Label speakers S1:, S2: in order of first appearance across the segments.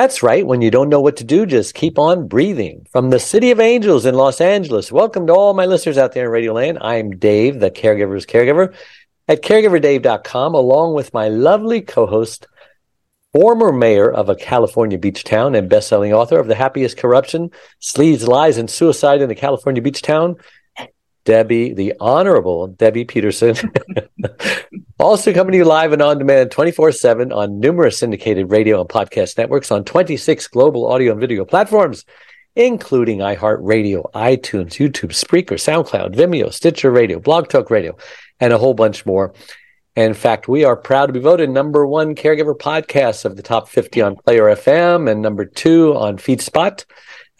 S1: That's right. When you don't know what to do, just keep on breathing. From the City of Angels in Los Angeles, welcome to all my listeners out there in Radio Land. I'm Dave, the caregiver's caregiver at caregiverdave.com, along with my lovely co host, former mayor of a California beach town and best-selling author of The Happiest Corruption, Sleaze, Lies, and Suicide in a California Beach Town, Debbie, the Honorable Debbie Peterson. also coming to you live and on demand 24 7 on numerous syndicated radio and podcast networks on 26 global audio and video platforms, including iHeartRadio, iTunes, YouTube, Spreaker, SoundCloud, Vimeo, Stitcher Radio, Blog Talk Radio, and a whole bunch more. In fact, we are proud to be voted number one caregiver podcast of the top 50 on Player FM and number two on FeedSpot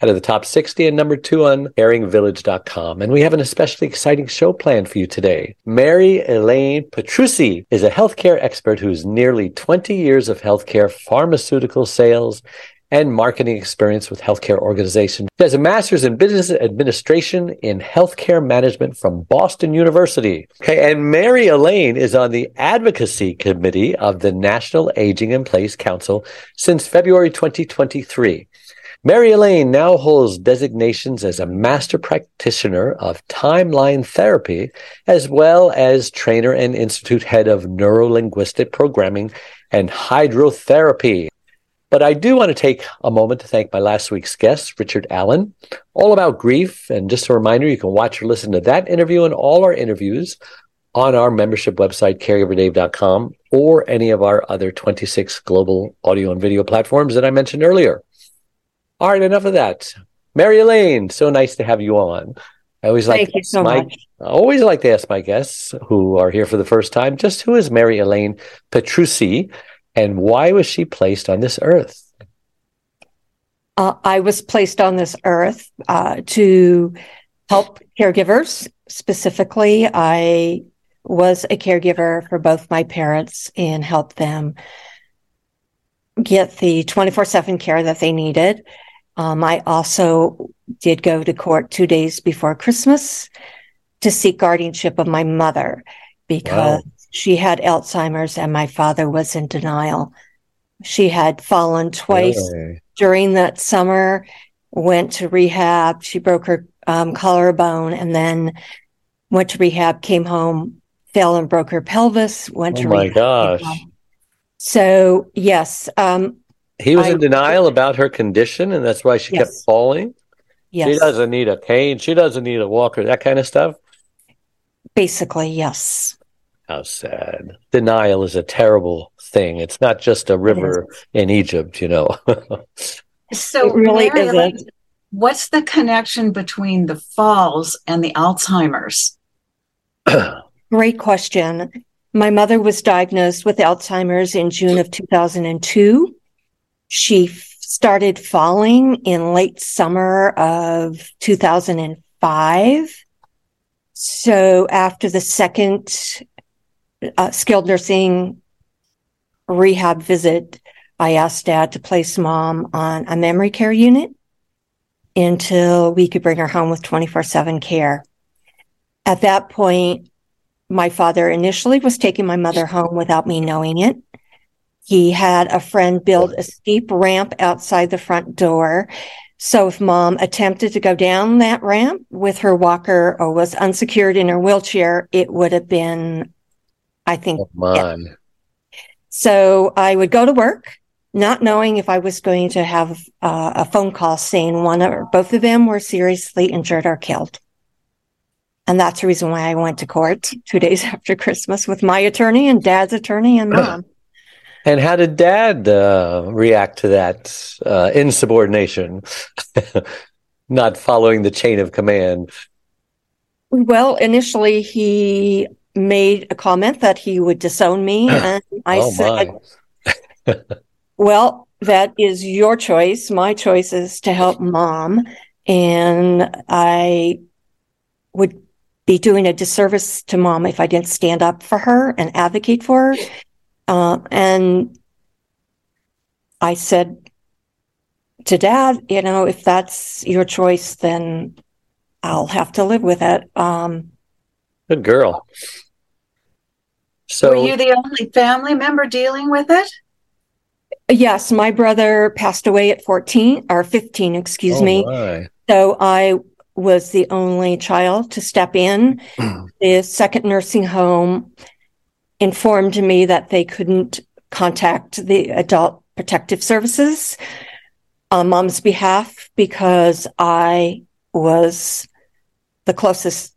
S1: out of the top 60 and number two on caringvillage.com. And we have an especially exciting show planned for you today. Mary Elaine Petrucci is a healthcare expert who's nearly 20 years of healthcare pharmaceutical sales and marketing experience with healthcare organizations. She has a master's in business administration in healthcare management from Boston University. Okay, and Mary Elaine is on the advocacy committee of the National Aging in Place Council since February 2023. Mary Elaine now holds designations as a master practitioner of timeline therapy, as well as trainer and institute head of neurolinguistic programming and hydrotherapy. But I do want to take a moment to thank my last week's guest, Richard Allen, all about grief. And just a reminder, you can watch or listen to that interview and all our interviews on our membership website, caregiverdave.com, or any of our other 26 global audio and video platforms that I mentioned earlier. All right, enough of that. Mary Elaine, so nice to have you on. I always like
S2: Thank
S1: to
S2: you so
S1: ask my,
S2: much.
S1: I always like to ask my guests who are here for the first time, just who is Mary Elaine Petrucci and why was she placed on this earth?
S2: Uh, I was placed on this earth uh, to help caregivers. Specifically, I was a caregiver for both my parents and help them get the 24 7 care that they needed. Um, I also did go to court two days before Christmas to seek guardianship of my mother because she had Alzheimer's and my father was in denial. She had fallen twice
S1: Really?
S2: during that summer, went to rehab. She broke her um, collarbone and then went to rehab, came home, fell and broke her pelvis, went
S1: Oh
S2: to
S1: my
S2: rehab.
S1: gosh.
S2: So, yes, um,
S1: He was
S2: I-
S1: in denial about her condition, and that's why she kept falling.
S2: yes,
S1: She doesn't need a cane. She doesn't need a walker, that kind of stuff.
S2: basically, yes.
S1: How sad. Denial is a terrible thing. It's not just a river in Egypt, you know.
S3: So
S2: It really
S3: Mary
S2: isn't.
S3: what's the connection between the falls and the Alzheimer's?
S2: Great question. My mother was diagnosed with Alzheimer's in June of 2002. She f- started falling in late summer of 2005. So after the second uh, skilled nursing rehab visit, I asked dad to place mom on a memory care unit until we could bring her home with 24 7 care. At that point, my father initially was taking my mother home without me knowing it. He had a friend build a steep ramp outside the front door. So if mom attempted to go down that ramp with her walker or was unsecured in her wheelchair, it would have been, I think,
S1: Come on.
S2: so I would go to work, not knowing if I was going to have uh, a phone call saying one or both of them were seriously injured or killed. And that's the reason why I went to court two days after Christmas with my attorney and dad's attorney and mom.
S1: And how did dad uh, react to that uh, insubordination? Not following the chain of command.
S2: well, initially he made a comment that he would disown me. And I
S1: oh,
S2: said. Well, that is your choice. My choice is to help mom. And I would be doing a disservice to mom if I didn't stand up for her and advocate for her. Uh, and I said to dad, you know, if that's your choice, then I'll have to live with it. Um,
S1: Good girl. So,
S3: Were you the only family member dealing with it?
S2: yes, my brother passed away at 14 or 15, excuse
S1: oh
S2: me.
S1: my.
S2: So I was the only child to step in. the second nursing home informed me that they couldn't contact the adult protective services on mom's behalf because I was the closest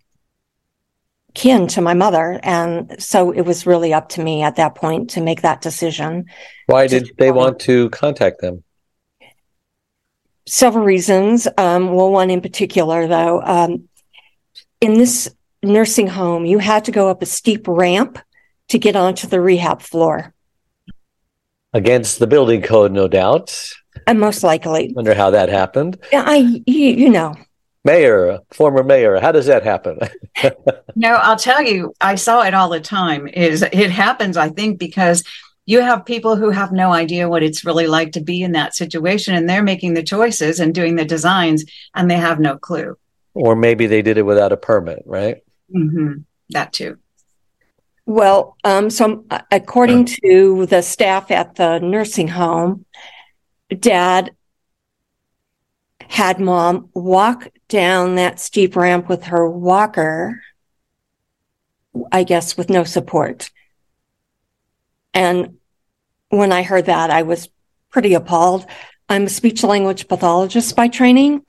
S2: kin to my mother. And so it was really up to me at that point to make that decision.
S1: Why did they want to contact them?
S2: several reasons. Um, well, one in particular, though, um, in this nursing home, you had to go up a steep ramp to get onto the rehab floor,
S1: Against the building code, no doubt.
S2: and most likely,
S1: Wonder how that happened.
S2: Yeah, I, you, you know,
S1: Mayor, former mayor, how does that happen?
S3: No, I'll tell you, I saw it all the time. Is it happens, I think, because you have people who have no idea what it's really like to be in that situation, and they're making the choices and doing the designs, and they have no clue.
S1: or maybe they did it without a permit, right?
S3: hmm That too.
S2: well, um, so uh, according to the staff at the nursing home, dad had mom walk down that steep ramp with her walker, I guess with no support. And when I heard that, I was pretty appalled. I'm a speech language pathologist by training,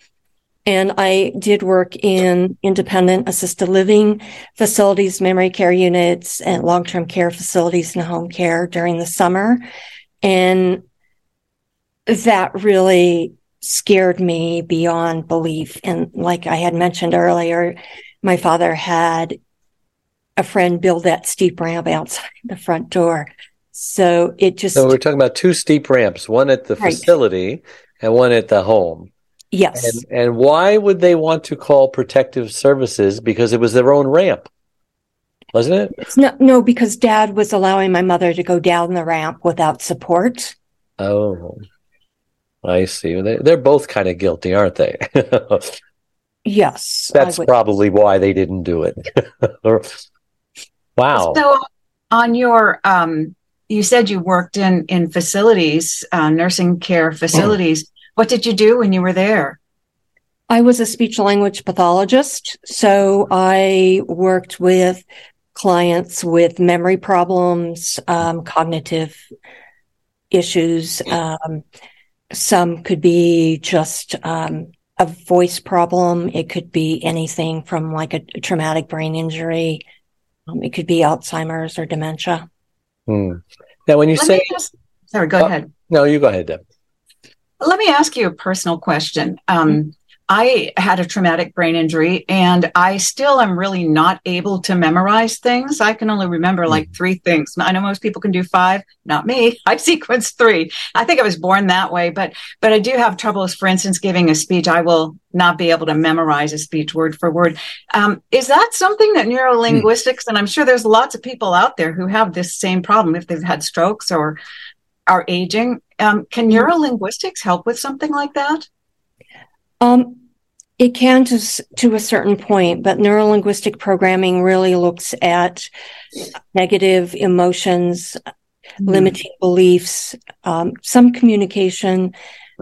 S2: and I did work in independent assisted living facilities, memory care units, and long term care facilities and home care during the summer. And that really scared me beyond belief. And like I had mentioned earlier, my father had a friend build that steep ramp outside the front door. So it just,
S1: So we're talking about two steep ramps, one at the
S2: Right.
S1: facility and one at the home.
S2: yes.
S1: And and why would they want to call protective services? Because it was their own ramp, wasn't it?
S2: It's no, no, because dad was allowing my mother to go down the ramp without support.
S1: Oh, I see. They, they're both kind of guilty, aren't they?
S2: Yes.
S1: That's probably why they didn't do it. wow.
S3: So, on your, um, you said you worked in in facilities, uh, nursing care facilities. What did you do when you were there?
S2: I was a speech language pathologist. So I worked with clients with memory problems, um, cognitive issues. Um, some could be just, um, a voice problem. It could be anything from like a, traumatic brain injury. Um, it could be Alzheimer's or dementia.
S1: Hmm. Now, when you
S3: Let
S1: say
S3: me just, sorry, go
S1: Oh.
S3: ahead.
S1: no, you go ahead, Deb.
S3: Let me ask you a personal question. Um, I had a traumatic brain injury and I still am really not able to memorize things. I can only remember like three things. I know most people can do five, not me. I sequenced three. I think I was born that way, but, but I do have troubles, for instance, giving a speech. I will not be able to memorize a speech word for word. Um, is that something that neurolinguistics, and I'm sure there's lots of people out there who have this same problem if they've had strokes or are aging. Um, can neurolinguistics help with something like that?
S2: Um, it can to, to a certain point, but neurolinguistic programming really looks at negative emotions, limiting beliefs, um, some communication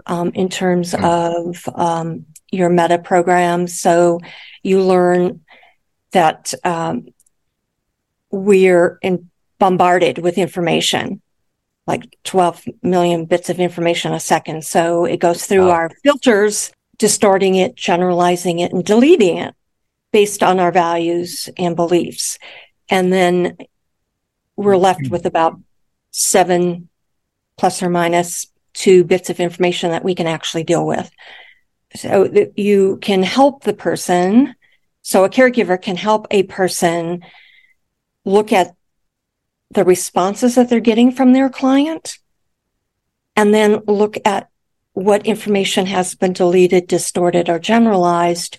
S2: um, in terms of um, your meta programs. So you learn that um, we're in, bombarded with information, like 12 million bits of information a second. So it goes through
S1: Wow.
S2: our filters, distorting it, generalizing it, and deleting it based on our values and beliefs. And then we're left mm-hmm. with about seven plus or minus two bits of information that we can actually deal with. So that you can help the person. So a caregiver can help a person look at the responses that they're getting from their client and then look at what information has been deleted, distorted, or generalized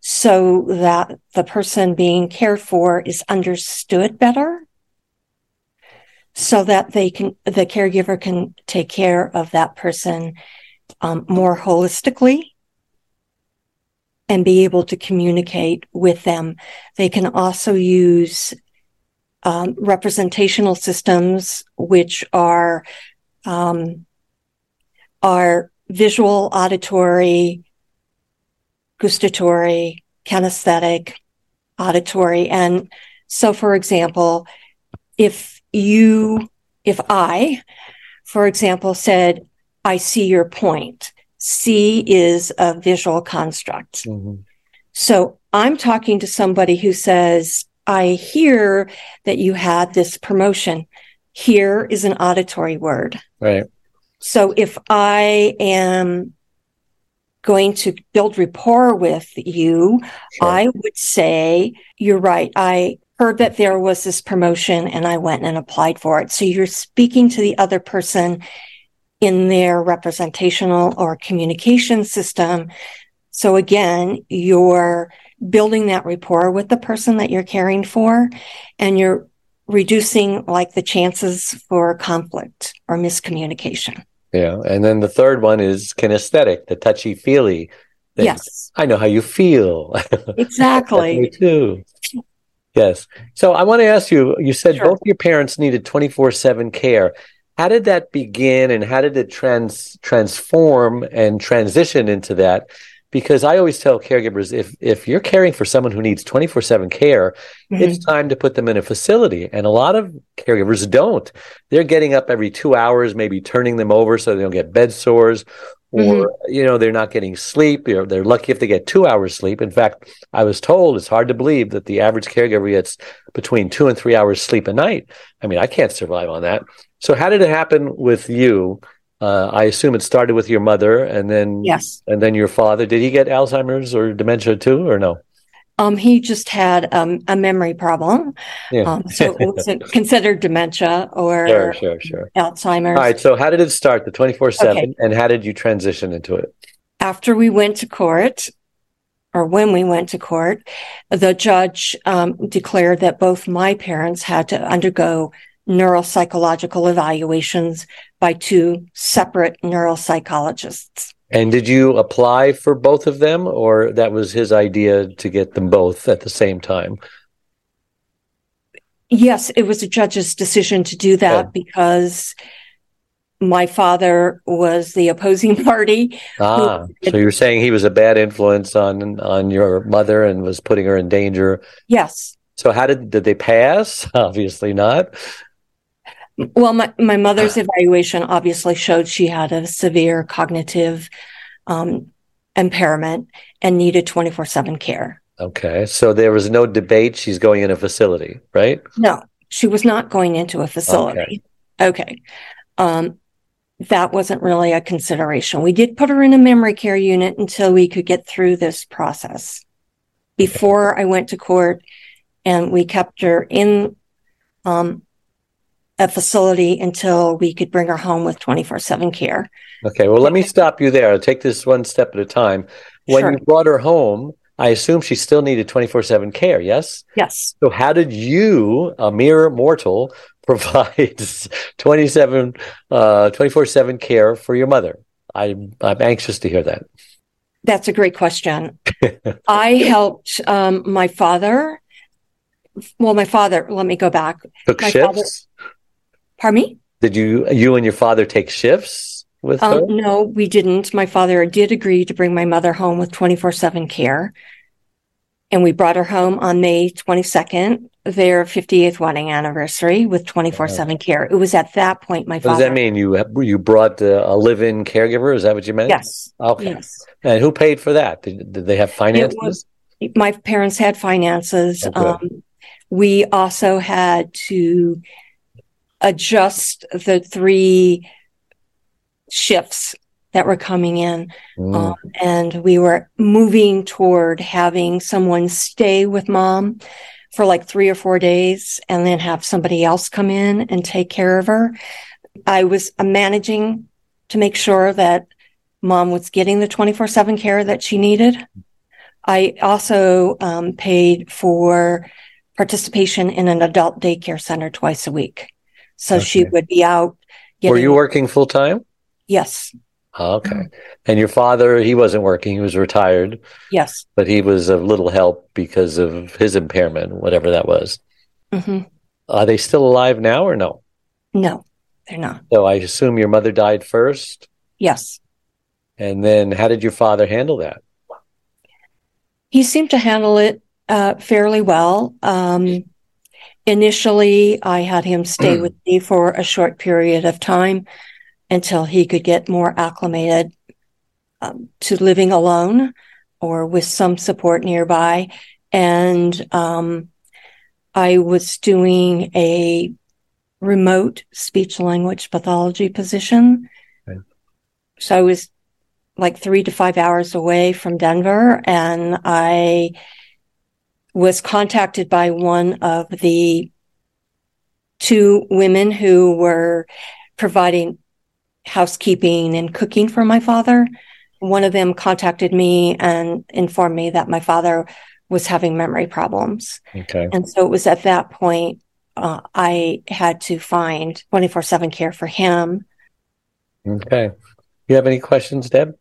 S2: so that the person being cared for is understood better so that they can, the caregiver can take care of that person um, more holistically and be able to communicate with them. They can also use um, representational systems, which are um, are visual, auditory, gustatory, kinesthetic, auditory. And so, for example, if you, if I, for example, said, I see your point, See is a visual construct. Mm-hmm. So I'm talking to somebody who says, I hear that you had this promotion. Here is an auditory word.
S1: Right.
S2: So if I am going to build rapport with you, sure. I would say, you're right. I heard that there was this promotion and I went and applied for it. So you're speaking to the other person in their representational or communication system. So again, you're building that rapport with the person that you're caring for and you're reducing like the chances for conflict or miscommunication.
S1: Yeah. And then the third one is kinesthetic, the touchy feely.
S2: Yes.
S1: I know how you feel.
S2: Exactly.
S1: Me too. Yes. So I want to ask you, you said sure. both your parents needed 24 seven care. How did that begin and how did it trans transform and transition into that? Because I always tell caregivers if if you're caring for someone who needs 24/7 care, mm-hmm. it's time to put them in a facility. And a lot of caregivers don't. They're getting up every 2 hours, maybe turning them over so they don't get bed sores or mm-hmm. you know they're not getting sleep or they're lucky if they get 2 hours sleep. In fact, I was told it's hard to believe that the average caregiver gets between 2 and 3 hours sleep a night. I mean, I can't survive on that. So how did it happen with you? Uh, I assume it started with your mother, and then
S2: yes,
S1: and then your father. Did he get Alzheimer's or dementia too, or no?
S2: Um, he just had um, a memory problem. Yeah. Um, so it wasn't considered dementia or
S1: sure, sure, sure.
S2: Alzheimer's.
S1: All right. So how did it start, the twenty four seven, and how did you transition into it?
S2: After we went to court, or when we went to court, the judge um, declared that both my parents had to undergo neuropsychological evaluations by two separate neuropsychologists.
S1: And did you apply for both of them, or that was his idea to get them both at the same time?
S2: Yes, it was a judge's decision to do that because my father was the opposing party.
S1: Ah, so you're saying he was a bad influence on on your mother and was putting her in danger.
S2: Yes.
S1: So how did did they pass? Obviously not.
S2: Well, my, my mother's evaluation obviously showed she had a severe cognitive um, impairment and needed 24 7 care.
S1: Okay. So there was no debate. She's going in a facility, right?
S2: No, she was not going into a facility. Okay. okay. Um, that wasn't really a consideration. We did put her in a memory care unit until we could get through this process. Before I went to court, and we kept her in um, a facility until we could bring her home with 24 7 care.
S1: Okay, well, let me stop you there. I'll take this one step at a time. When sure. you brought her home, I assume she still needed 24 7 care, yes?
S2: Yes.
S1: So, how did you, a mere mortal, provide 27, uh, 24 7 care for your mother? I'm, I'm anxious to hear that.
S2: That's a great question. I helped um, my father. Well, my father, let me go back.
S1: Took
S2: my
S1: shifts?
S2: Father, Pardon me?
S1: Did you you and your father take shifts with um, her?
S2: No, we didn't. My father did agree to bring my mother home with 24 7 care. And we brought her home on May 22nd, their 58th wedding anniversary with 24 7 care. It was at that point my
S1: what
S2: father.
S1: does that mean? You you brought a, a live in caregiver? Is that what you meant?
S2: Yes.
S1: Okay.
S2: Yes.
S1: And who paid for that? Did, did they have finances? Was,
S2: my parents had finances. Okay. Um, we also had to adjust the three shifts that were coming in. Mm. Um, and we were moving toward having someone stay with mom for like three or four days and then have somebody else come in and take care of her. I was managing to make sure that mom was getting the 24 7 care that she needed. I also um, paid for participation in an adult daycare center twice a week. So okay. she would be out.
S1: Getting, Were you working full time?
S2: Yes.
S1: Oh, okay. And your father, he wasn't working, he was retired.
S2: Yes.
S1: But he was of little help because of his impairment, whatever that was. Mm-hmm. Are they still alive now or no?
S2: No, they're not.
S1: So I assume your mother died first?
S2: Yes.
S1: And then how did your father handle that?
S2: He seemed to handle it uh, fairly well. Um, initially, I had him stay with me for a short period of time until he could get more acclimated um, to living alone or with some support nearby. And um, I was doing a remote speech language pathology position. Okay. So I was like three to five hours away from Denver and I was contacted by one of the two women who were providing housekeeping and cooking for my father. One of them contacted me and informed me that my father was having memory problems.
S1: Okay.
S2: And so it was at that point uh, I had to find 24 7 care for him.
S1: Okay. You have any questions, Deb?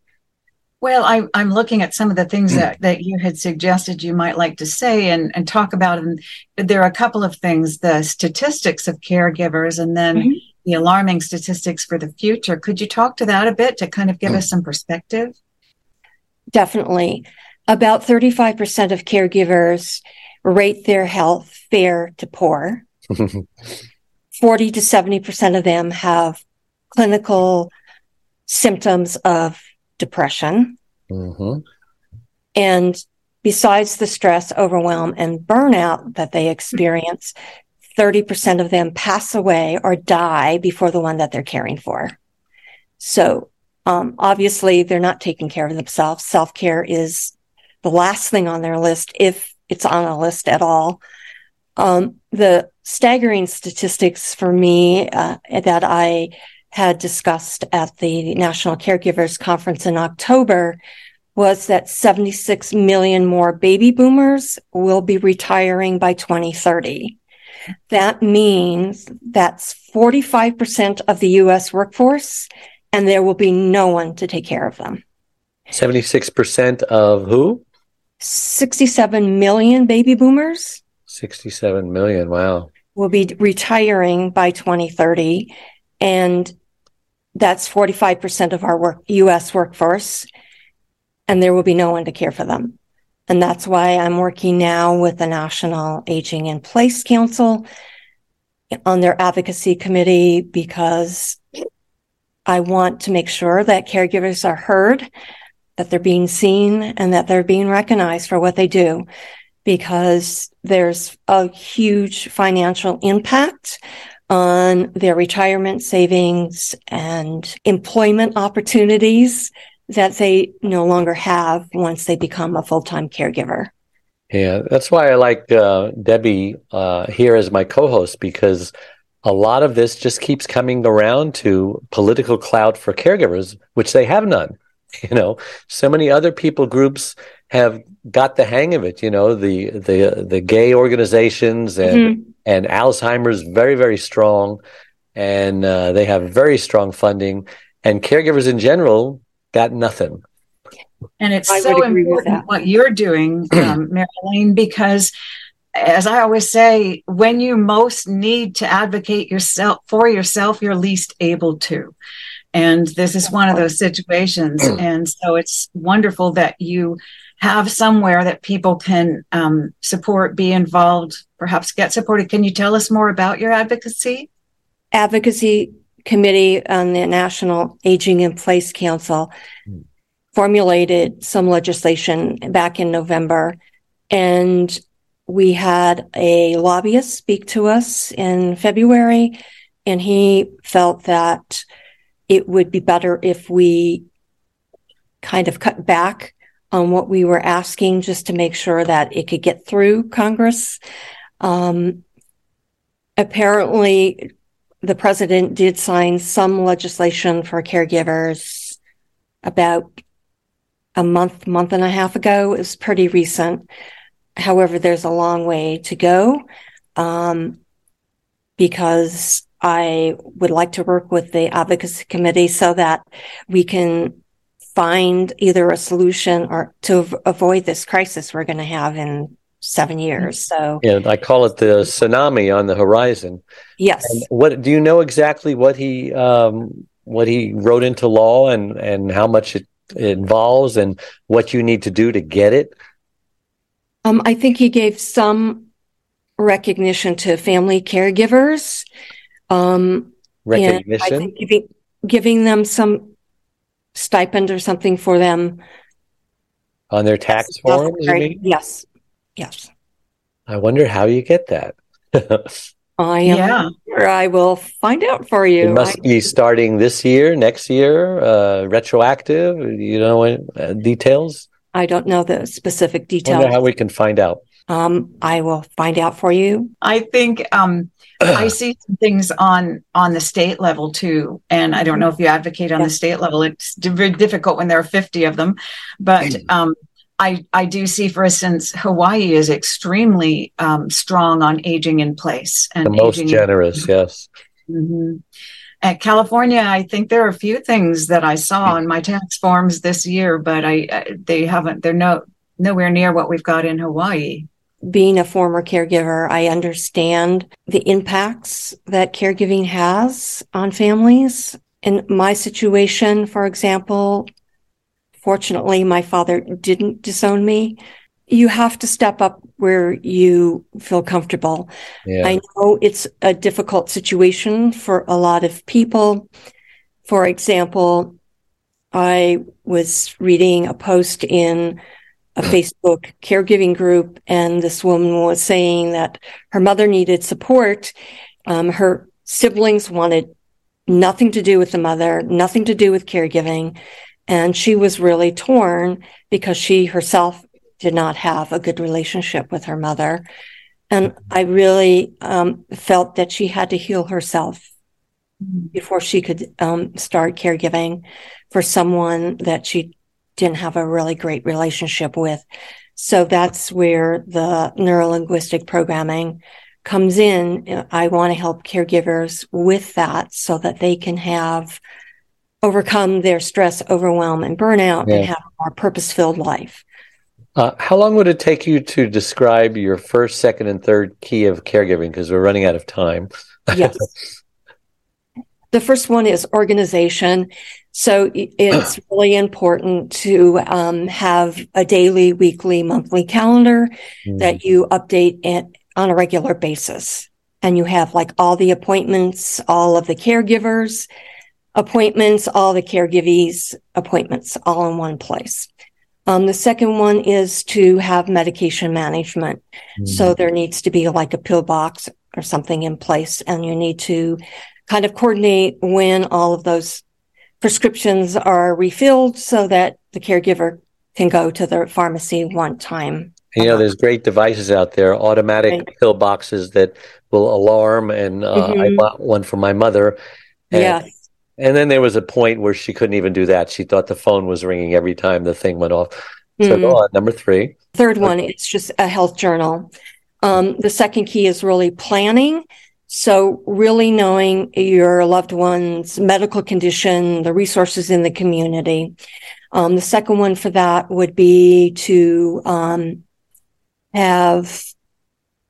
S3: Well, I, am looking at some of the things that, that you had suggested you might like to say and, and talk about. And there are a couple of things the statistics of caregivers and then mm-hmm. the alarming statistics for the future. Could you talk to that a bit to kind of give us some perspective?
S2: Definitely. About 35% of caregivers rate their health fair to poor. 40 to 70% of them have clinical symptoms of depression. Mm-hmm. And besides the stress, overwhelm, and burnout that they experience, 30% of them pass away or die before the one that they're caring for. So, um, obviously, they're not taking care of themselves. Self care is the last thing on their list, if it's on a list at all. Um, the staggering statistics for me uh, that I had discussed at the National Caregivers Conference in October was that 76 million more baby boomers will be retiring by 2030. That means that's 45% of the US workforce, and there will be no one to take care of them.
S1: 76% of who?
S2: 67 million baby boomers.
S1: 67 million, wow.
S2: Will be retiring by 2030. And that's 45% of our work, US workforce, and there will be no one to care for them. And that's why I'm working now with the National Aging in Place Council on their advocacy committee because I want to make sure that caregivers are heard, that they're being seen, and that they're being recognized for what they do because there's a huge financial impact on their retirement savings and employment opportunities that they no longer have once they become a full-time caregiver.
S1: Yeah, that's why I like uh, Debbie uh, here as my co-host because a lot of this just keeps coming around to political clout for caregivers, which they have none. You know, so many other people groups have got the hang of it. You know, the the the gay organizations and mm-hmm and Alzheimer's very very strong, and uh, they have very strong funding, and caregivers in general got nothing.
S3: And it's I so important what you're doing, um, Mary Elaine, because as I always say, when you most need to advocate yourself for yourself, you're least able to. And this is one of those situations. and so it's wonderful that you have somewhere that people can um, support, be involved, perhaps get supported. Can you tell us more about your advocacy?
S2: Advocacy Committee on the National Aging in Place Council mm. formulated some legislation back in November, and we had a lobbyist speak to us in February, and he felt that it would be better if we kind of cut back on what we were asking just to make sure that it could get through Congress. Um, apparently, the president did sign some legislation for caregivers about a month, month and a half ago. It was pretty recent. However, there's a long way to go um, because I would like to work with the advocacy committee so that we can find either a solution or to av- avoid this crisis we're going to have in seven years. So
S1: Yeah, I call it the tsunami on the horizon.
S2: yes,
S1: And what do you know exactly what he um, what he wrote into law and and how much it, it involves and what you need to do to get it?
S2: um, I think he gave some recognition to family caregivers. Um, and I
S1: Recognition.
S2: think giving, giving them some stipend or something for them.
S1: on their tax forms. You mean?
S2: Yes, yes.
S1: I wonder how you get that.
S2: I am.
S3: Yeah.
S2: sure I will find out for you.
S1: it must
S2: I-
S1: be starting this year, next year, uh, retroactive. You know uh, details.
S2: I don't know the specific details.
S1: Wonder
S2: details.
S1: how we can find out.
S2: Um, I will find out for you.
S3: I think um, I see some things on on the state level too, and I don't know if you advocate on
S2: Yeah.
S3: the state level. It's very difficult when there are fifty of them, but um, I I do see, for instance, Hawaii is extremely um, strong on aging in place and
S1: The most
S3: aging-
S1: generous, yes.
S3: Mhm. At California, I think there are a few things that I saw on my tax forms this year, but I uh, they haven't. They're no nowhere near what we've got in Hawaii.
S2: Being a former caregiver, I understand the impacts that caregiving has on families. In my situation, for example, fortunately, my father didn't disown me. You have to step up where you feel comfortable.
S1: Yeah.
S2: I know it's a difficult situation for a lot of people. For example, I was reading a post in a Facebook caregiving group, and this woman was saying that her mother needed support. Um, her siblings wanted nothing to do with the mother, nothing to do with caregiving. And she was really torn because she herself did not have a good relationship with her mother. And I really um, felt that she had to heal herself before she could um, start caregiving for someone that she didn't have a really great relationship with. So that's where the neurolinguistic programming comes in. I want to help caregivers with that so that they can have overcome their stress, overwhelm, and burnout
S1: Yeah.
S2: and have a more purpose filled life.
S1: Uh, how long would it take you to describe your first, second, and third key of caregiving? Because we're running out of time.
S2: Yes. the first one is organization. So it's really important to um, have a daily, weekly, monthly calendar that you update it on a regular basis. And you have like all the appointments, all of the caregivers appointments, all the caregivees appointments, all in one place. Um, the second one is to have medication management. So there needs to be like a pill box or something in place, and you need to kind of coordinate when all of those prescriptions are refilled so that the caregiver can go to the pharmacy one time.
S1: You know, there's great devices out there, automatic
S2: Right.
S1: pill boxes that will alarm. And uh, I
S2: Mhm.
S1: bought one for my mother. And,
S2: Yes.
S1: And then there was a point where she couldn't even do that. She thought the phone was ringing every time the thing went off. So
S2: Mm.
S1: go on, number three.
S2: Third one, it's just a health journal. Um, the second key is really planning. So really knowing your loved one's medical condition, the resources in the community. Um, the second one for that would be to, um, have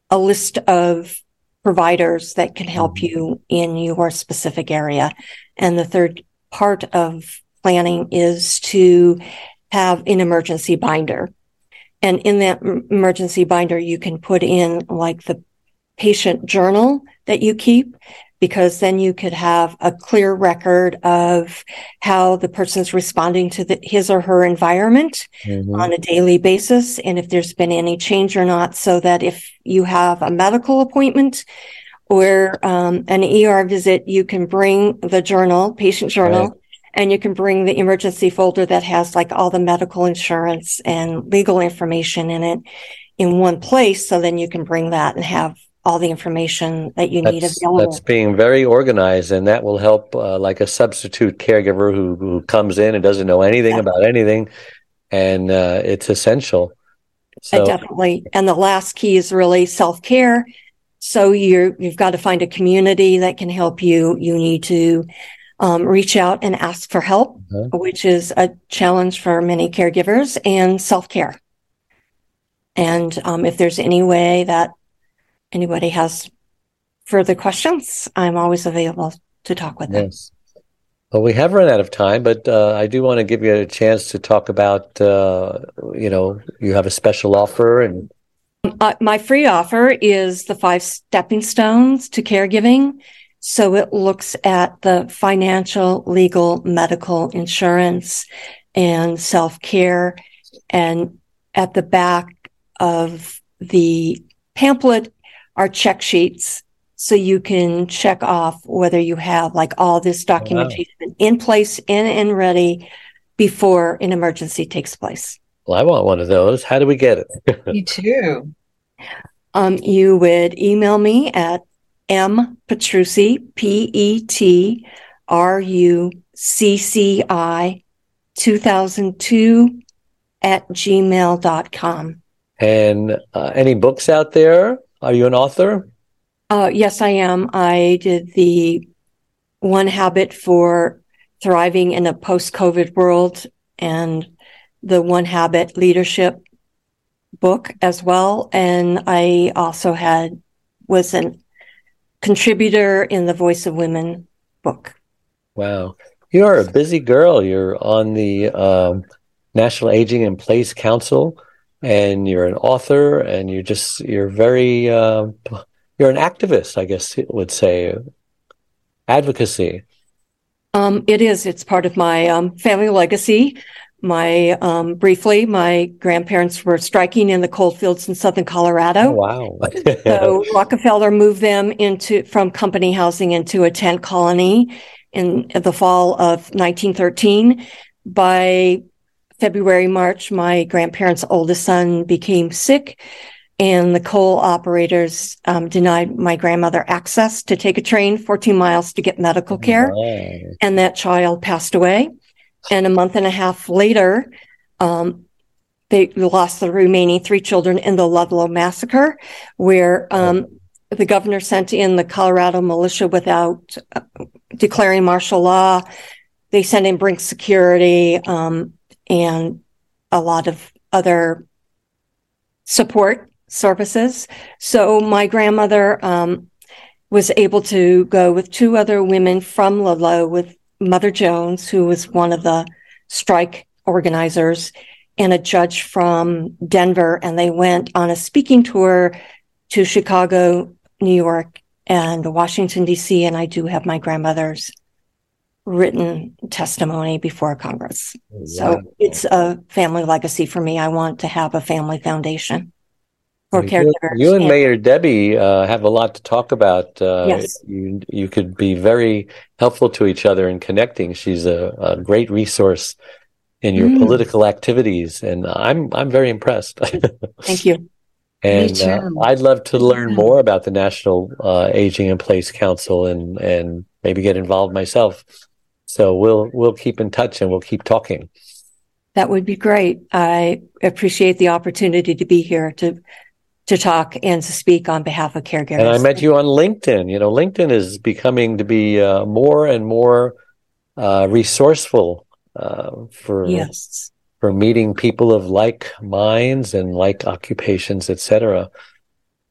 S2: a list of providers that can help you in your specific area. And the third part of planning is to have an emergency binder. And in that emergency binder, you can put in like the patient journal that you keep, because then you could have a clear record of how the person's responding to the, his or her environment
S1: Mhm.
S2: on a daily basis and if there's been any change or not, so that if you have a medical appointment or um, an ER visit, you can bring the journal, patient journal,
S1: Right.
S2: and you can bring the emergency folder that has like all the medical insurance and legal information in it in one place. So then you can bring that and have all the information that you need available.
S1: that's being very organized, and that will help, uh, like a substitute caregiver who who comes in and doesn't know anything
S2: Yeah.
S1: about anything, and uh, it's essential.
S2: I
S1: So
S2: definitely. And the last key is really self care. So you're, you've got to find a community that can help you. You need to um, reach out and ask for help,
S1: Uh-huh.
S2: which is a challenge for many caregivers and self care. And um, if there's any way that anybody has further questions, I'm always available to talk with them.
S1: yes. Well, we have run out of time, but uh, I do want to give you a chance to talk about, uh, you know, you have a special offer, and
S2: Uh, my free offer is the five stepping stones to caregiving. So it looks at the financial, legal, medical, insurance, and self care. And at the back of the pamphlet are check sheets. So you can check off whether you have like all this documentation in place and, and ready before an emergency takes place.
S1: well, I want one of those. How do we get it?
S3: Me too.
S2: Um, you would email me at m petrucci p e t r u c c i 2002 at gmail.com.
S1: And uh, any books out there? Are you an author?
S2: Uh, yes, I am. I did the one habit for thriving in a post COVID world and the one habit leadership book as well. And I also had was an contributor in the Voice of Women book.
S1: Wow. You are a busy girl. You're on the um, National Aging in Place Council, and you're an author, and you're just, you're very, uh, you're an activist, I guess it would say. Advocacy.
S2: Um, it is. It's part of my um, family legacy. My um, briefly, my grandparents were striking in the coal fields in southern Colorado.
S1: Oh, wow.
S2: So Rockefeller moved them into from company housing into a tent colony in the fall of 1913. By February, March, my grandparents' oldest son became sick, and the coal operators um, denied my grandmother access to take a train 14 miles to get medical care
S1: Wow.
S2: and that child passed away. And a month and a half later, um, they lost the remaining three children in the Ludlow massacre, where um, the governor sent in the Colorado militia without uh, declaring martial law. They sent in Brink security um, and a lot of other support services. So my grandmother um, was able to go with two other women from Ludlow with Mother Jones, who was one of the strike organizers, and a judge from Denver. And they went on a speaking tour to Chicago, New York, and Washington, D.C. And I do have my grandmother's written testimony before Congress. So
S1: Wow.
S2: it's a family legacy for me. I want to have a family foundation for
S1: You-
S2: caregivers.
S1: You and
S2: and-
S1: Mayor Debbie uh, have a lot to talk about. Uh,
S2: Yes.
S1: You you could be very helpful to each other in connecting. She's a, a great resource in your
S2: Mm.
S1: political activities, and I'm I'm very impressed.
S2: Thank you.
S1: and
S3: too.
S1: uh, I'd love to learn more about the National uh, Aging in Place Council and and maybe get involved myself. So we'll we'll keep in touch and we'll keep talking.
S2: That would be great. I appreciate the opportunity to be here to to talk and to speak on behalf of caregivers.
S1: And I met you on LinkedIn. You know, LinkedIn is becoming to be uh, more and more uh, resourceful uh, for
S2: Yes.
S1: for meeting people of like minds and like occupations, etc.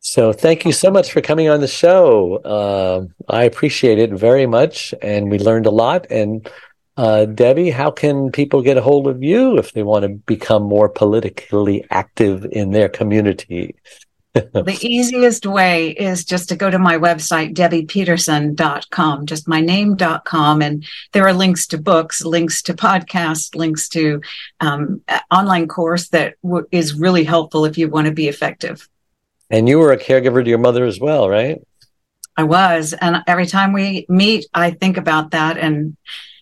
S1: So, thank you so much for coming on the show. Uh, I appreciate it very much, and we learned a lot. And uh, Debbie, how can people get a hold of you if they want to become more politically active in their community?
S3: The easiest way is just to go to my website, debbiepeterson.com, just my name.com. And there are links to books, links to podcasts, links to um, online course that w- is really helpful if you want to be effective.
S1: And you were a caregiver to your mother as well, right?
S3: I was. And every time we meet, I think about that. And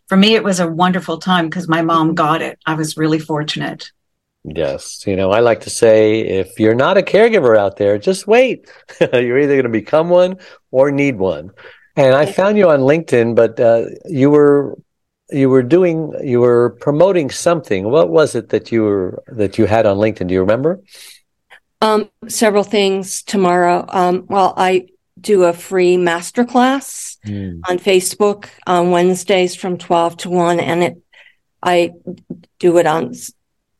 S3: for me, it was a wonderful time because my mom got it. I was really fortunate.
S1: Yes. You know, I like to say if you're not a caregiver out there, just wait. you're either going to become one or need one. And I found you on LinkedIn, but uh, you were you were doing you were promoting something. What was it that you were that you had on LinkedIn? Do you remember?
S2: Um, several things tomorrow. Um, well, I do a free masterclass mm. on Facebook on Wednesdays from 12 to 1 and it I do it on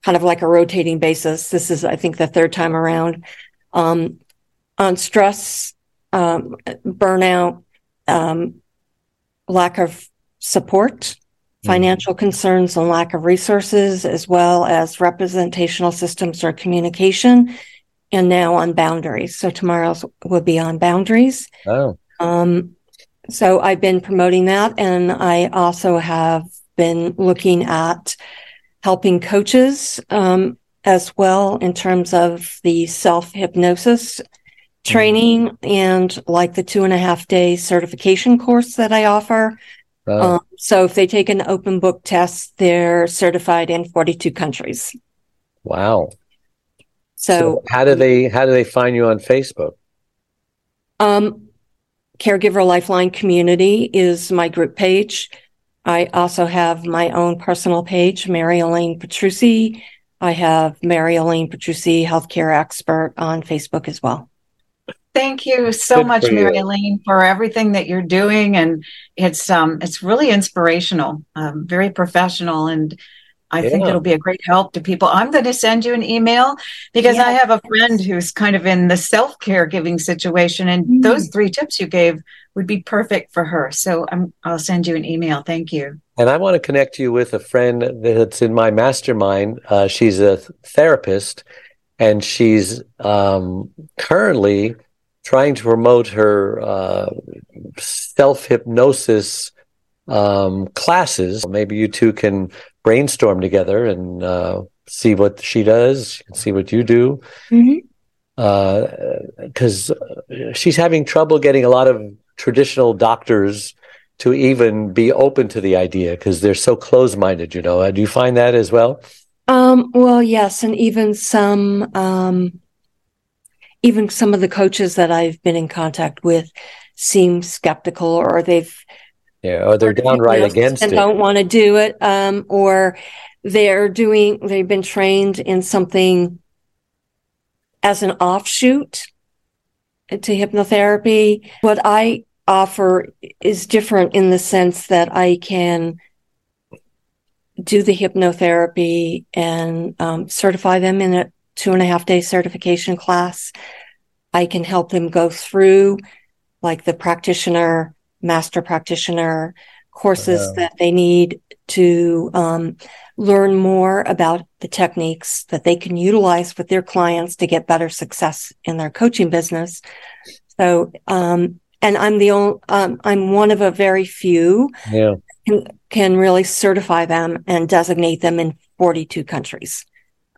S2: kind of like a rotating basis. This is, I think, the third time around. Um, on stress, um, burnout, um, lack of support, mm-hmm. financial concerns, and lack of resources, as well as representational systems or communication, and now on boundaries. So tomorrow's will be on boundaries.
S1: Oh.
S2: Um, so I've been promoting that, and I also have been looking at helping coaches um, as well in terms of the self hypnosis training mm-hmm. and like the two and a half day certification course that I offer. Um, so if they take an open book test, they're certified in 42 countries.
S1: Wow.
S2: So, so,
S1: how do they how do they find you on Facebook?
S2: Um, Caregiver Lifeline Community is my group page. I also have my own personal page, Mary Elaine Petrucci. I have Mary Elaine Petrucci, healthcare expert on Facebook as well.
S3: Thank you so Good much, Mary Elaine, for everything that you're doing, and it's um it's really inspirational, um, very professional, and I yeah. think it'll be a great help to people. I'm going to send you an email because I have a friend who's kind of in the self care giving situation, and mm. those three tips you gave would be perfect for her. So I'm, I'll send you an email. Thank you.
S1: And I want to connect you with a friend that's in my mastermind. Uh, she's a therapist, and she's um, currently trying to promote her uh, self hypnosis um, classes. Maybe you two can brainstorm together and uh, see what she does, see what you do. Because mm-hmm. uh, she's having trouble getting a lot of traditional doctors to even be open to the idea because they're so close-minded. You know, uh, do you find that as well?
S2: Um, well, yes, and even some, um, even some of the coaches that I've been in contact with seem skeptical, or they've
S1: yeah, or they're downright against
S2: and
S1: it.
S2: don't want to do it, um, or they're doing, they've been trained in something as an offshoot to hypnotherapy. What I offer is different in the sense that I can do the hypnotherapy and um, certify them in a two and a half day certification class. I can help them go through like the practitioner master practitioner courses uh, that they need to um, learn more about the techniques that they can utilize with their clients to get better success in their coaching business. So, um, and I'm the only, um, I'm one of a very few
S1: yeah.
S2: can, can really certify them and designate them in 42 countries.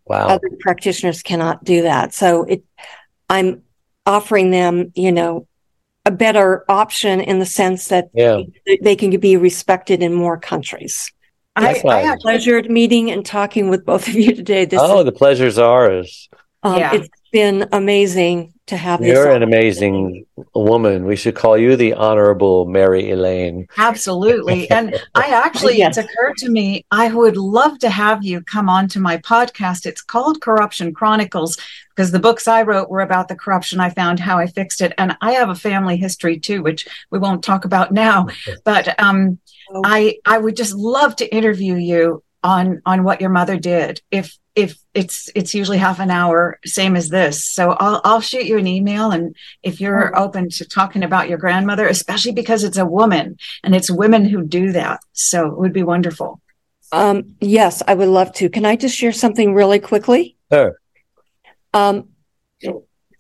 S1: Wow.
S2: Other practitioners cannot do that. So it, I'm offering them, you know, a better option in the sense that
S1: yeah.
S2: they can be respected in more countries. I, I had pleasured meeting and talking with both of you today.
S1: This oh, is, the pleasure's ours.
S2: Um, yeah. It's been amazing to have
S1: You're an amazing woman. We should call you the Honorable Mary Elaine.
S3: Absolutely. And I actually, yes. it's occurred to me, I would love to have you come on to my podcast. It's called Corruption Chronicles because the books I wrote were about the corruption I found, how I fixed it. And I have a family history too, which we won't talk about now. But um, oh. I, I would just love to interview you on on what your mother did if if it's it's usually half an hour same as this. So i'll i'll shoot you an email and if you're open to talking about your grandmother especially because it's a woman and it's women who do that. So it would be wonderful.
S2: Um yes i would love to. Can i just share something really quickly?
S1: Sure.
S2: Um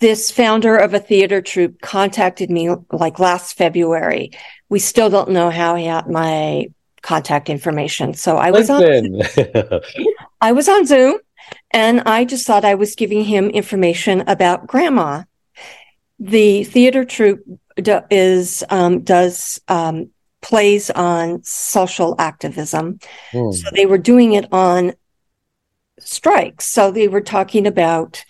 S2: this founder of a theater troupe contacted me like last february. We still don't know how he got my contact information. So I was on I was on Zoom and I just thought I was giving him information about grandma. The theater troupe do, is um, does um, plays on social activism. Mm. So they were doing it on strikes. So they were talking about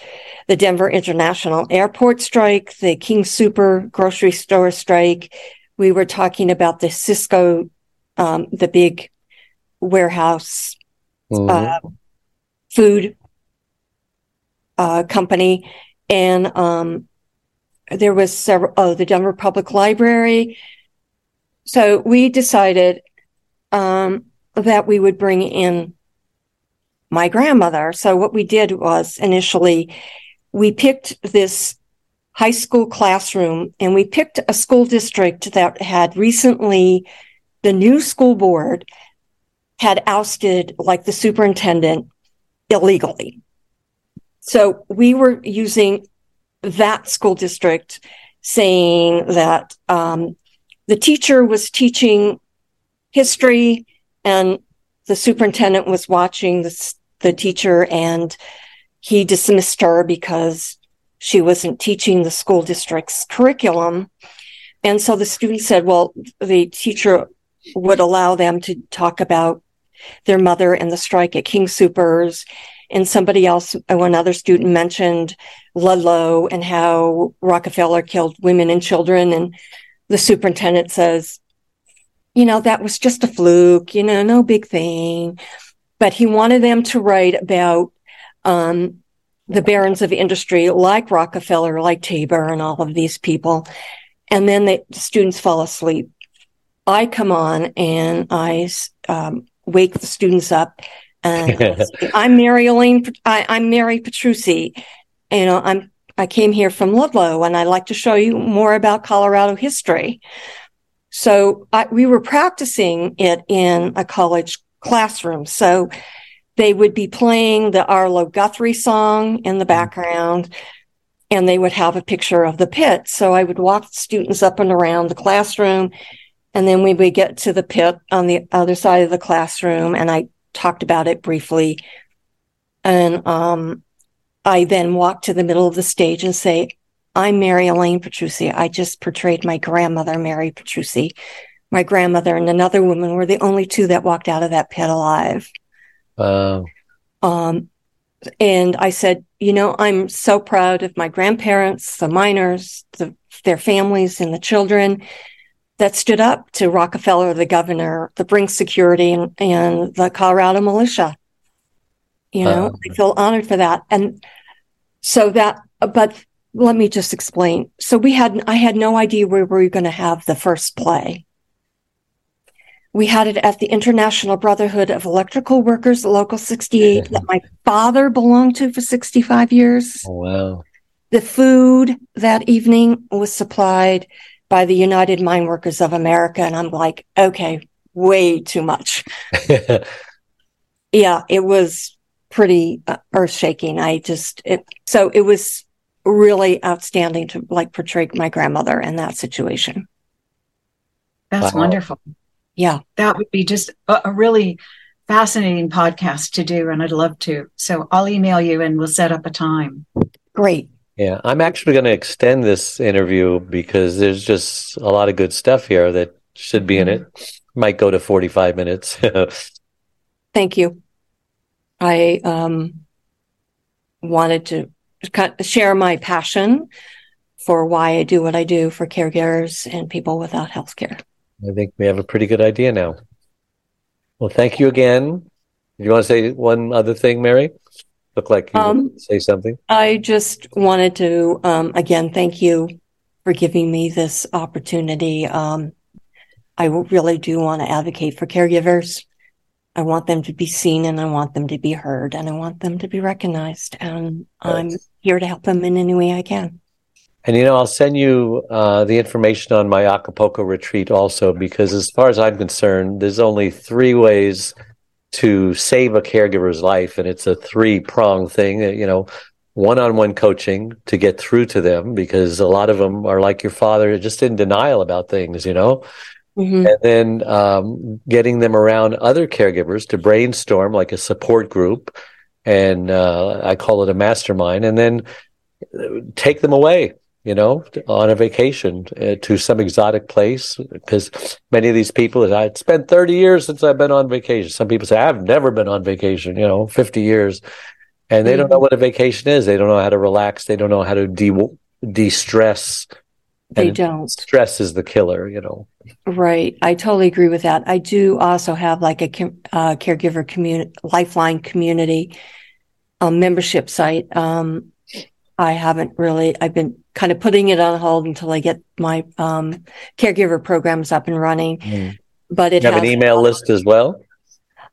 S2: the Denver International Airport strike, the King Super grocery store strike. We were talking about the Sysco, um, the big warehouse mm-hmm. uh, food uh, company, and um, there was several. Oh, the Denver Public Library. So we decided um, that we would bring in my grandmother. So what we did was initially we picked this high school classroom and we picked a school district that had recently the new school board had ousted like the superintendent illegally. So we were using that school district saying that um, the teacher was teaching history and the superintendent was watching the, the teacher and he dismissed her because she wasn't teaching the school district's curriculum. And so the student said, well, the teacher would allow them to talk about their mother and the strike at King Soopers. And somebody else, one other student mentioned Ludlow and how Rockefeller killed women and children. And the superintendent says, you know, that was just a fluke, you know, no big thing. But he wanted them to write about um, the barons of industry like Rockefeller, like Tabor, and all of these people. And then the students fall asleep. I come on and I um, wake the students up. And I'm Mary Elaine. I, I'm Mary Petrucci. You know, I'm I came here from Ludlow, and I'd like to show you more about Colorado history. So I, we were practicing it in a college classroom. So they would be playing the Arlo Guthrie song in the mm-hmm. background and they would have a picture of the pit. So I would walk students up and around the classroom. And then we would get to the pit on the other side of the classroom. And I talked about it briefly. And, um, I then walk to the middle of the stage and say, I'm Mary Elaine Petrucci. I just portrayed my grandmother, Mary Petrucci. My grandmother and another woman were the only two that walked out of that pit alive.
S1: Wow.
S2: Um, and I said, you know, I'm so proud of my grandparents, the miners, the, their families, and the children that stood up to Rockefeller, the governor, the Bring Security, and, and the Colorado militia. You know, um, I feel honored for that. And so that, but let me just explain. So we had, I had no idea where we were going to have the first play. We had it at the International Brotherhood of Electrical Workers, Local 68, that my father belonged to for 65 years.
S1: Oh, wow.
S2: The food that evening was supplied by the United Mine Workers of America. And I'm like, okay, way too much. yeah, it was pretty uh, earth shaking. I just, it, so it was really outstanding to like portray my grandmother in that situation.
S3: That's wow. wonderful.
S2: Yeah.
S3: That would be just a, a, really fascinating podcast to do. And I'd love to. So I'll email you and we'll set up a time.
S2: Great.
S1: Yeah. I'm actually going to extend this interview because there's just a lot of good stuff here that should be in it. Mm-hmm. Might go to 45 minutes.
S2: Thank you. I um, wanted to share my passion for why I do what I do for caregivers and people without health care.
S1: I think we have a pretty good idea now. Well, thank you again. Do you want to say one other thing, Mary? Look like you um, say something.
S2: I just wanted to um, again thank you for giving me this opportunity. Um, I really do want to advocate for caregivers. I want them to be seen and I want them to be heard and I want them to be recognized. And I'm here to help them in any way I can.
S1: And you know, I'll send you uh, the information on my Acapulco retreat also, because as far as I'm concerned, there's only three ways to save a caregiver's life, and it's a three prong thing. You know, one on one coaching to get through to them, because a lot of them are like your father, just in denial about things. You know, Mm-hmm. And then um, getting them around other caregivers to brainstorm like a support group. And uh, I call it a mastermind. And then uh, take them away, you know, on a vacation uh, to some exotic place. Because many of these people, I spent 30 years since I've been on vacation. Some people say, I've never been on vacation, you know, 50 years. And they mm-hmm. don't know what a vacation is. They don't know how to relax. They don't know how to de de stress.
S2: They don't.
S1: Stress is the killer, you know.
S2: Right. I totally agree with that. I do also have like a uh, caregiver community, lifeline community um, membership site. Um, I haven't really, I've been kind of putting it on hold until I get my um, caregiver programs up and running. Mm. But it
S1: you have an email list as well.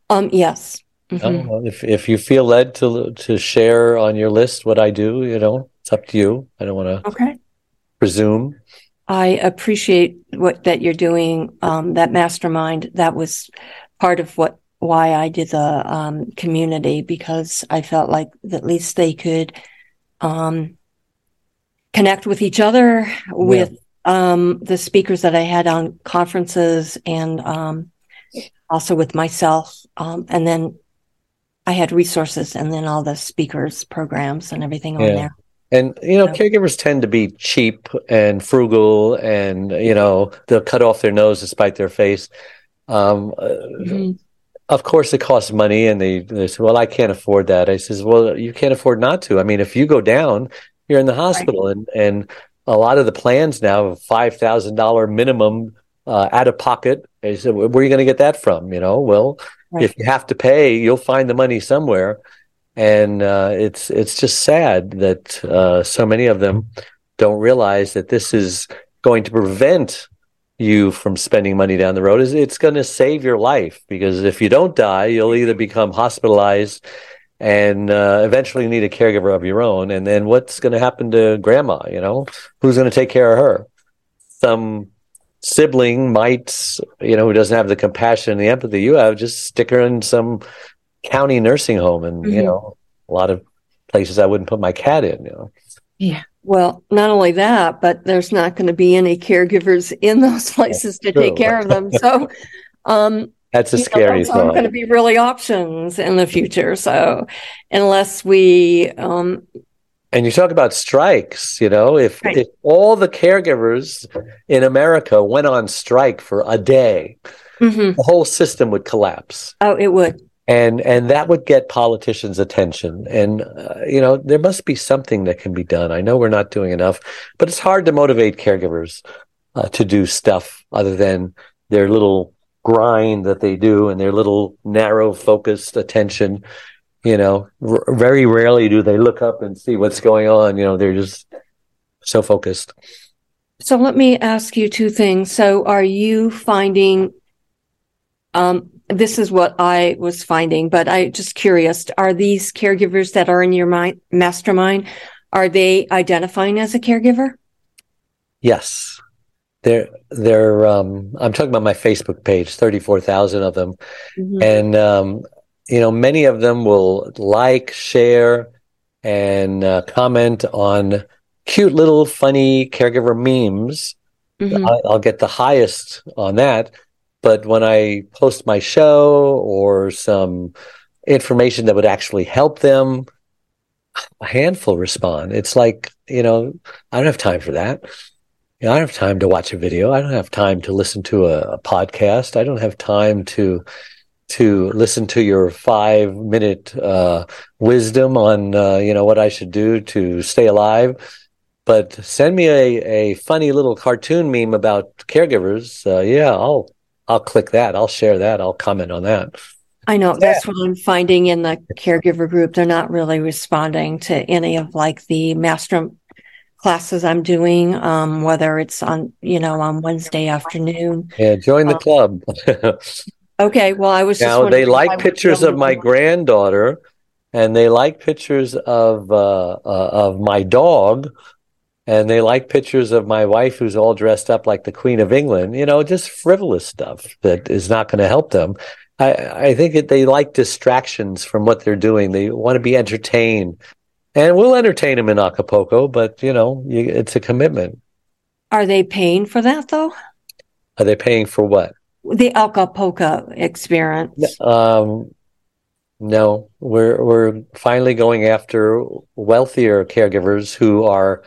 S2: Um, yes.
S1: Mm-hmm. Oh, if if you feel led to to share on your list what I do, you know, it's up to you. I don't want to
S2: okay.
S1: presume.
S2: I appreciate what that you're doing. Um, that mastermind that was part of what why I did the um, community because I felt like at least they could um, connect with each other with um, the speakers that I had on conferences and um, also with myself. Um, and then I had resources and then all the speakers programs and everything yeah. on there.
S1: And you know, caregivers tend to be cheap and frugal, and you know they'll cut off their nose to spite their face. Um, uh, mm-hmm of course it costs money and they, they say well i can't afford that i says well you can't afford not to i mean if you go down you're in the hospital right. and and a lot of the plans now have $5000 minimum uh, out of pocket I said, where are you going to get that from you know well right. if you have to pay you'll find the money somewhere and uh, it's it's just sad that uh, so many of them don't realize that this is going to prevent you from spending money down the road is it's going to save your life because if you don't die you'll either become hospitalized and uh, eventually need a caregiver of your own and then what's going to happen to grandma you know? Who's going to take care of her? Some sibling might you know who doesn't have the compassion and the empathy you have just stick her in some county nursing home and mm-hmm. you know a lot of places i wouldn't put my cat in you know?
S2: Yeah well, not only that, but there's not going to be any caregivers in those places to take care of them. So, um,
S1: that's a scary know, thought.
S2: Going to be really options in the future. So, unless we, um,
S1: and you talk about strikes, you know, if right. if all the caregivers in America went on strike for a day, mm-hmm. the whole system would collapse.
S2: Oh, it would
S1: and and that would get politicians attention. And uh, you know there must be something that can be done. I know we're not doing enough but it's hard to motivate caregivers uh, to do stuff other than their little grind that they do and their little narrow focused attention. You know r- very rarely do they look up and see what's going on. You know they're just so focused.
S2: So let me ask you two things. So are you finding um, this is what I was finding, but I just curious, are these caregivers that are in your mind, mastermind, are they identifying as a caregiver?
S1: Yes. They're, they're, um, I'm talking about my Facebook page, 34,000 of them. Mm-hmm. And, um, you know, many of them will like, share, and uh, comment on cute little funny caregiver memes. Mm-hmm. I'll get the highest on that but when I post my show or some information that would actually help them, a handful respond. It's like, you know, I don't have time for that. You know, I don't have time to watch a video. I don't have time to listen to a, a podcast. I don't have time to to listen to your five minute uh, wisdom on uh, you know what I should do to stay alive. But send me a, a funny little cartoon meme about caregivers. Uh, yeah, I'll I'll click that. I'll share that. I'll comment on that.
S2: I know that's what I'm finding in the caregiver group. They're not really responding to any of like the master classes I'm doing, um, whether it's on, you know, on Wednesday afternoon.
S1: Yeah, join the um, club.
S2: okay. Well, I was
S1: now they like pictures of my granddaughter and they like pictures of, uh, uh, of my dog and they like pictures of my wife who's all dressed up like the Queen of England, you know, just frivolous stuff that is not going to help them. I, I think that they like distractions from what they're doing. They want to be entertained. And we'll entertain them in Acapulco, but, you know, you, it's a commitment.
S2: Are they paying for that, though?
S1: Are they paying for what?
S2: The Acapulco experience.
S1: Um, no, we're we're finally going after wealthier caregivers who are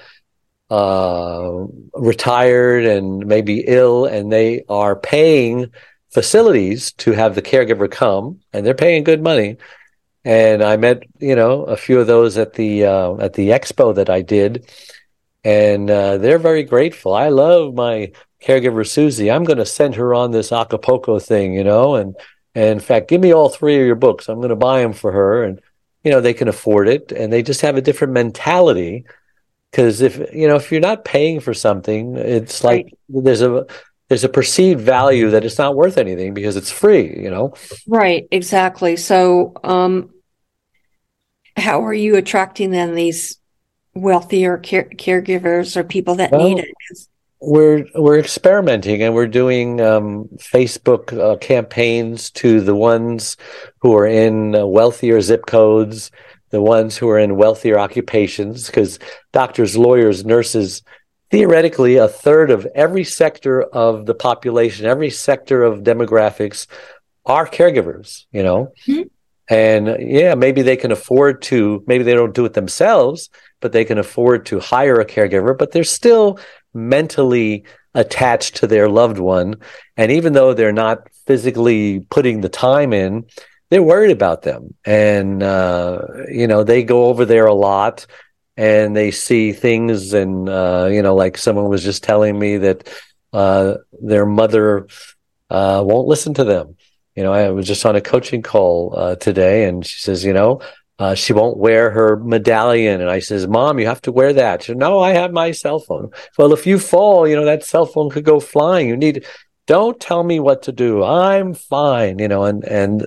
S1: uh, retired and maybe ill, and they are paying facilities to have the caregiver come, and they're paying good money. And I met, you know, a few of those at the uh, at the expo that I did, and uh, they're very grateful. I love my caregiver Susie. I'm going to send her on this Acapulco thing, you know, and, and in fact, give me all three of your books. I'm going to buy them for her, and you know they can afford it, and they just have a different mentality because if you know if you're not paying for something it's like right. there's a there's a perceived value that it's not worth anything because it's free you know?
S2: Right exactly. So um how are you attracting then these wealthier care- caregivers or people that well, need it?
S1: we're we're experimenting and we're doing um, Facebook uh, campaigns to the ones who are in uh, wealthier zip codes the ones who are in wealthier occupations, because doctors, lawyers, nurses, theoretically, a third of every sector of the population, every sector of demographics are caregivers, you know? Mm-hmm. And yeah, maybe they can afford to, maybe they don't do it themselves, but they can afford to hire a caregiver, but they're still mentally attached to their loved one. And even though they're not physically putting the time in, they're worried about them. And uh, you know they go over there a lot and they see things and uh, you know like someone was just telling me that uh, their mother uh, won't listen to them. You know i was just on a coaching call uh, today and she says you know uh, she won't wear her medallion. And i says mom you have to wear that. She no i have my cell phone. Well if you fall you know that cell phone could go flying. You need don't tell me what to do. I'm fine you know and and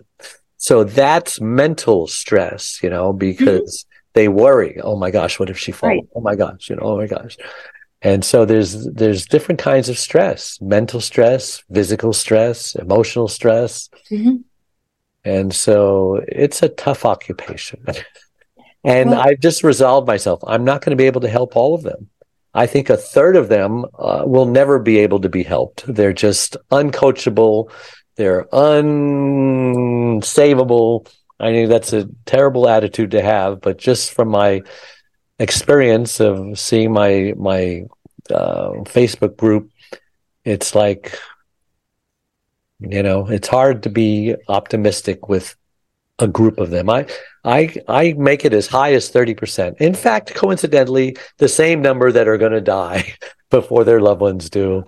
S1: so that's mental stress, you know, because mm-hmm. they worry, oh my gosh, what if she falls? Right. Oh my gosh, you know, oh my gosh. And so there's there's different kinds of stress, mental stress, physical stress, emotional stress. Mm-hmm. And so it's a tough occupation. and well, I've just resolved myself. I'm not going to be able to help all of them. I think a third of them uh, will never be able to be helped. They're just uncoachable they're unsavable. I think that's a terrible attitude to have, but just from my experience of seeing my my uh, Facebook group, it's like you know it's hard to be optimistic with a group of them. I I I make it as high as 30%. In fact, coincidentally, the same number that are going to die before their loved ones do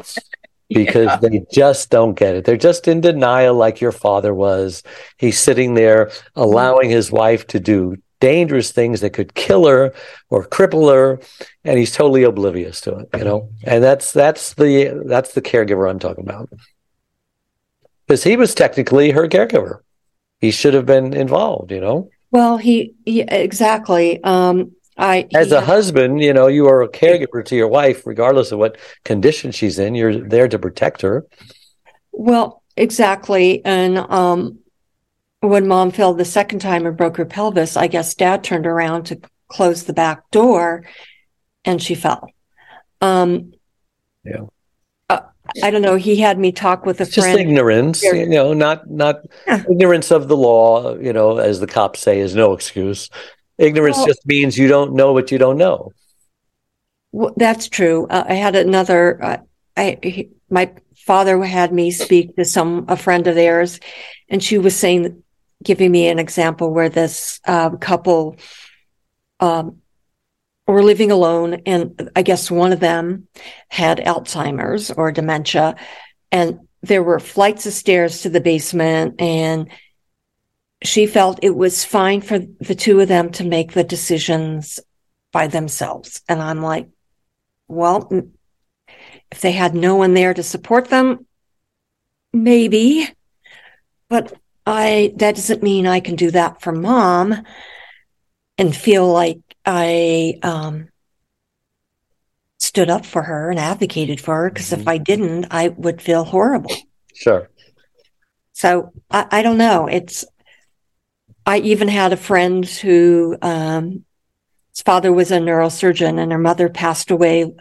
S1: because yeah. they just don't get it. They're just in denial, like your father was. He's sitting there allowing his wife to do dangerous things that could kill her or cripple her, and he's totally oblivious to it. You know, and that's that's the that's the caregiver I'm talking about because he was technically her caregiver. He should have been involved. You know.
S2: Well, he, he exactly. Um, I,
S1: as a husband, you know, you are a caregiver to your wife, regardless of what condition she's in. You're there to protect her.
S2: Well, exactly. And um, when mom fell the second time and broke her pelvis, I guess dad turned around to close the back door and she fell. Um,
S1: yeah.
S2: Uh, I don't know. He had me talk with a
S1: it's
S2: friend.
S1: Just ignorance, you know, not not yeah. ignorance of the law. You know, as the cops say, is no excuse. Ignorance well, just means you don't know what you don't know.
S2: Well, that's true. Uh, I had another. Uh, I he, my father had me speak to some a friend of theirs, and she was saying, giving me an example where this uh, couple um, were living alone, and I guess one of them had Alzheimer's or dementia, and there were flights of stairs to the basement, and she felt it was fine for the two of them to make the decisions by themselves. And I'm like, well, if they had no one there to support them, maybe, but I, that doesn't mean I can do that for mom and feel like I, um, stood up for her and advocated for her. Cause mm-hmm. if I didn't, I would feel horrible.
S1: Sure.
S2: So I, I don't know. It's, I even had a friend who um, his father was a neurosurgeon and her mother passed away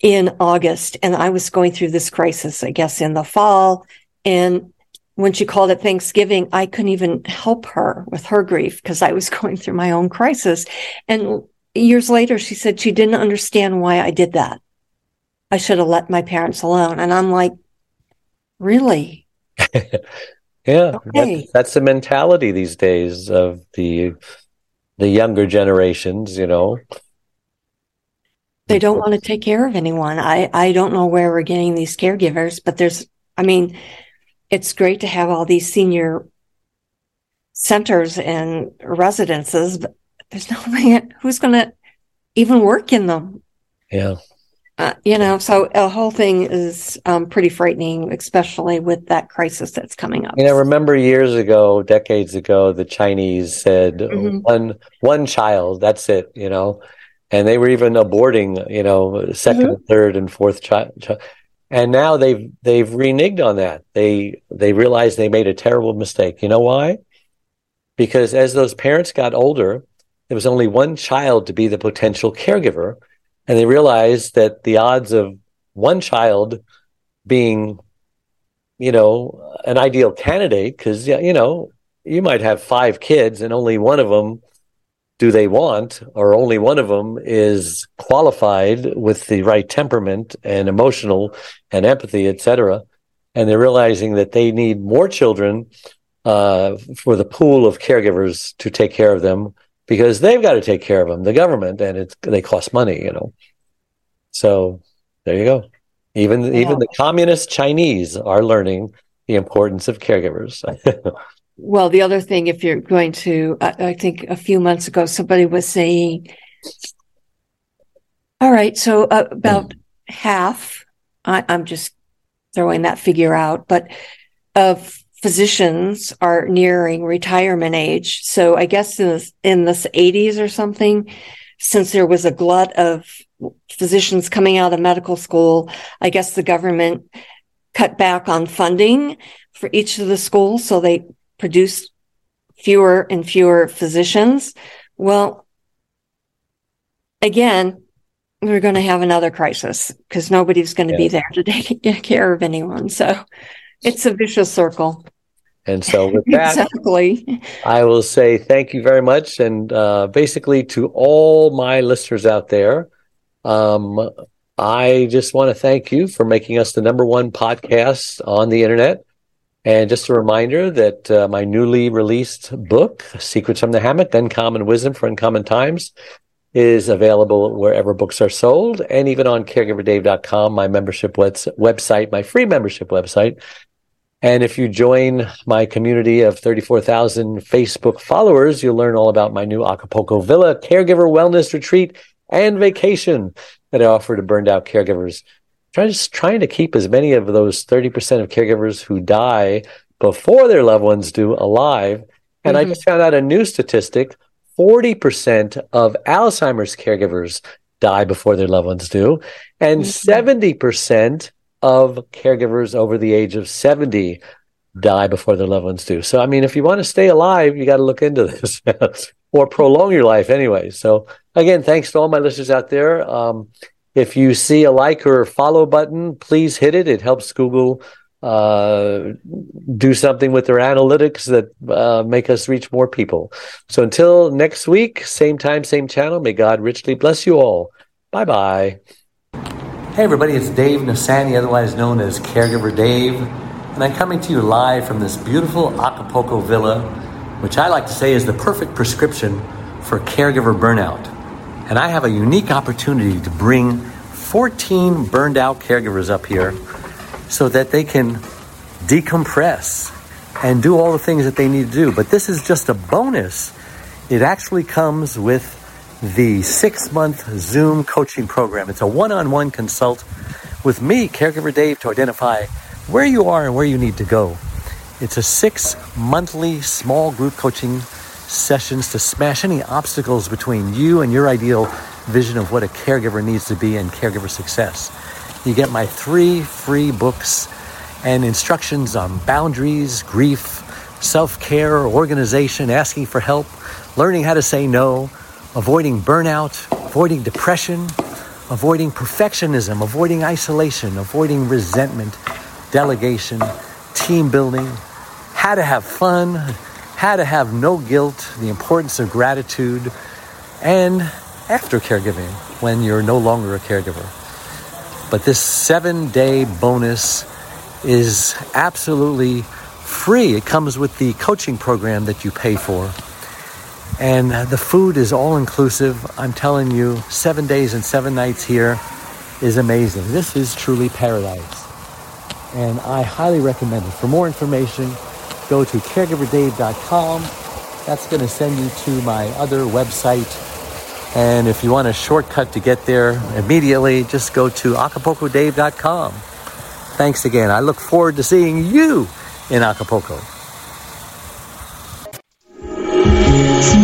S2: in August. And I was going through this crisis, I guess, in the fall. And when she called at Thanksgiving, I couldn't even help her with her grief because I was going through my own crisis. And years later, she said she didn't understand why I did that. I should have let my parents alone. And I'm like, really?
S1: yeah, okay. that's, that's the mentality these days of the the younger generations. You know,
S2: they don't want to take care of anyone. I I don't know where we're getting these caregivers, but there's, I mean, it's great to have all these senior centers and residences, but there's nobody who's going to even work in them.
S1: Yeah.
S2: Uh, you know, so the whole thing is um, pretty frightening, especially with that crisis that's coming up.
S1: You know, remember years ago, decades ago, the Chinese said mm-hmm. one one child, that's it. You know, and they were even aborting, you know, 2nd mm-hmm. third, and fourth child. And now they've they've reneged on that. They they realized they made a terrible mistake. You know why? Because as those parents got older, there was only one child to be the potential caregiver and they realized that the odds of one child being you know an ideal candidate because you know you might have five kids and only one of them do they want or only one of them is qualified with the right temperament and emotional and empathy etc and they're realizing that they need more children uh, for the pool of caregivers to take care of them because they've got to take care of them, the government, and it's they cost money, you know. So there you go. Even yeah. even the communist Chinese are learning the importance of caregivers.
S2: well, the other thing, if you're going to, I, I think a few months ago, somebody was saying, all right, so uh, about mm. half, I, I'm just throwing that figure out, but of physicians are nearing retirement age. So I guess in the, in the 80s or something, since there was a glut of physicians coming out of medical school, I guess the government cut back on funding for each of the schools. So they produced fewer and fewer physicians. Well, again, we're going to have another crisis because nobody's going to yeah. be there to take care of anyone. So it's a vicious circle.
S1: And so, with that, exactly. I will say thank you very much. And uh, basically, to all my listeners out there, um, I just want to thank you for making us the number one podcast on the internet. And just a reminder that uh, my newly released book, Secrets from the Hammock Uncommon Wisdom for Uncommon Times, is available wherever books are sold and even on caregiverdave.com, my membership website, my free membership website. And if you join my community of 34,000 Facebook followers, you'll learn all about my new Acapulco Villa caregiver wellness retreat and vacation that I offer to burned out caregivers. Just trying to keep as many of those 30% of caregivers who die before their loved ones do alive. And mm-hmm. I just found out a new statistic 40% of Alzheimer's caregivers die before their loved ones do, and mm-hmm. 70% of caregivers over the age of 70 die before their loved ones do. So, I mean, if you want to stay alive, you got to look into this or prolong your life anyway. So, again, thanks to all my listeners out there. Um, if you see a like or follow button, please hit it. It helps Google uh, do something with their analytics that uh, make us reach more people. So until next week, same time, same channel, may God richly bless you all. Bye bye. Hey, everybody, it's Dave Nassaney, otherwise known as Caregiver Dave, and I'm coming to you live from this beautiful Acapulco villa, which I like to say is the perfect prescription for caregiver burnout. And I have a unique opportunity to bring 14 burned out caregivers up here so that they can decompress and do all the things that they need to do. But this is just a bonus. It actually comes with the six month Zoom coaching program. It's a one on one consult with me, Caregiver Dave, to identify where you are and where you need to go. It's a six monthly small group coaching sessions to smash any obstacles between you and your ideal vision of what a caregiver needs to be and caregiver success. You get my three free books and instructions on boundaries, grief, self care, organization, asking for help, learning how to say no avoiding burnout, avoiding depression, avoiding perfectionism, avoiding isolation, avoiding resentment, delegation, team building, how to have fun, how to have no guilt, the importance of gratitude, and after caregiving when you're no longer a caregiver. But this seven day bonus is absolutely free. It comes with the coaching program that you pay for. And the food is all inclusive. I'm telling you, seven days and seven nights here is amazing. This is truly paradise. And I highly recommend it. For more information, go to caregiverdave.com. That's going to send you to my other website. And if you want a shortcut to get there immediately, just go to acapulcodave.com. Thanks again. I look forward to seeing you in Acapulco.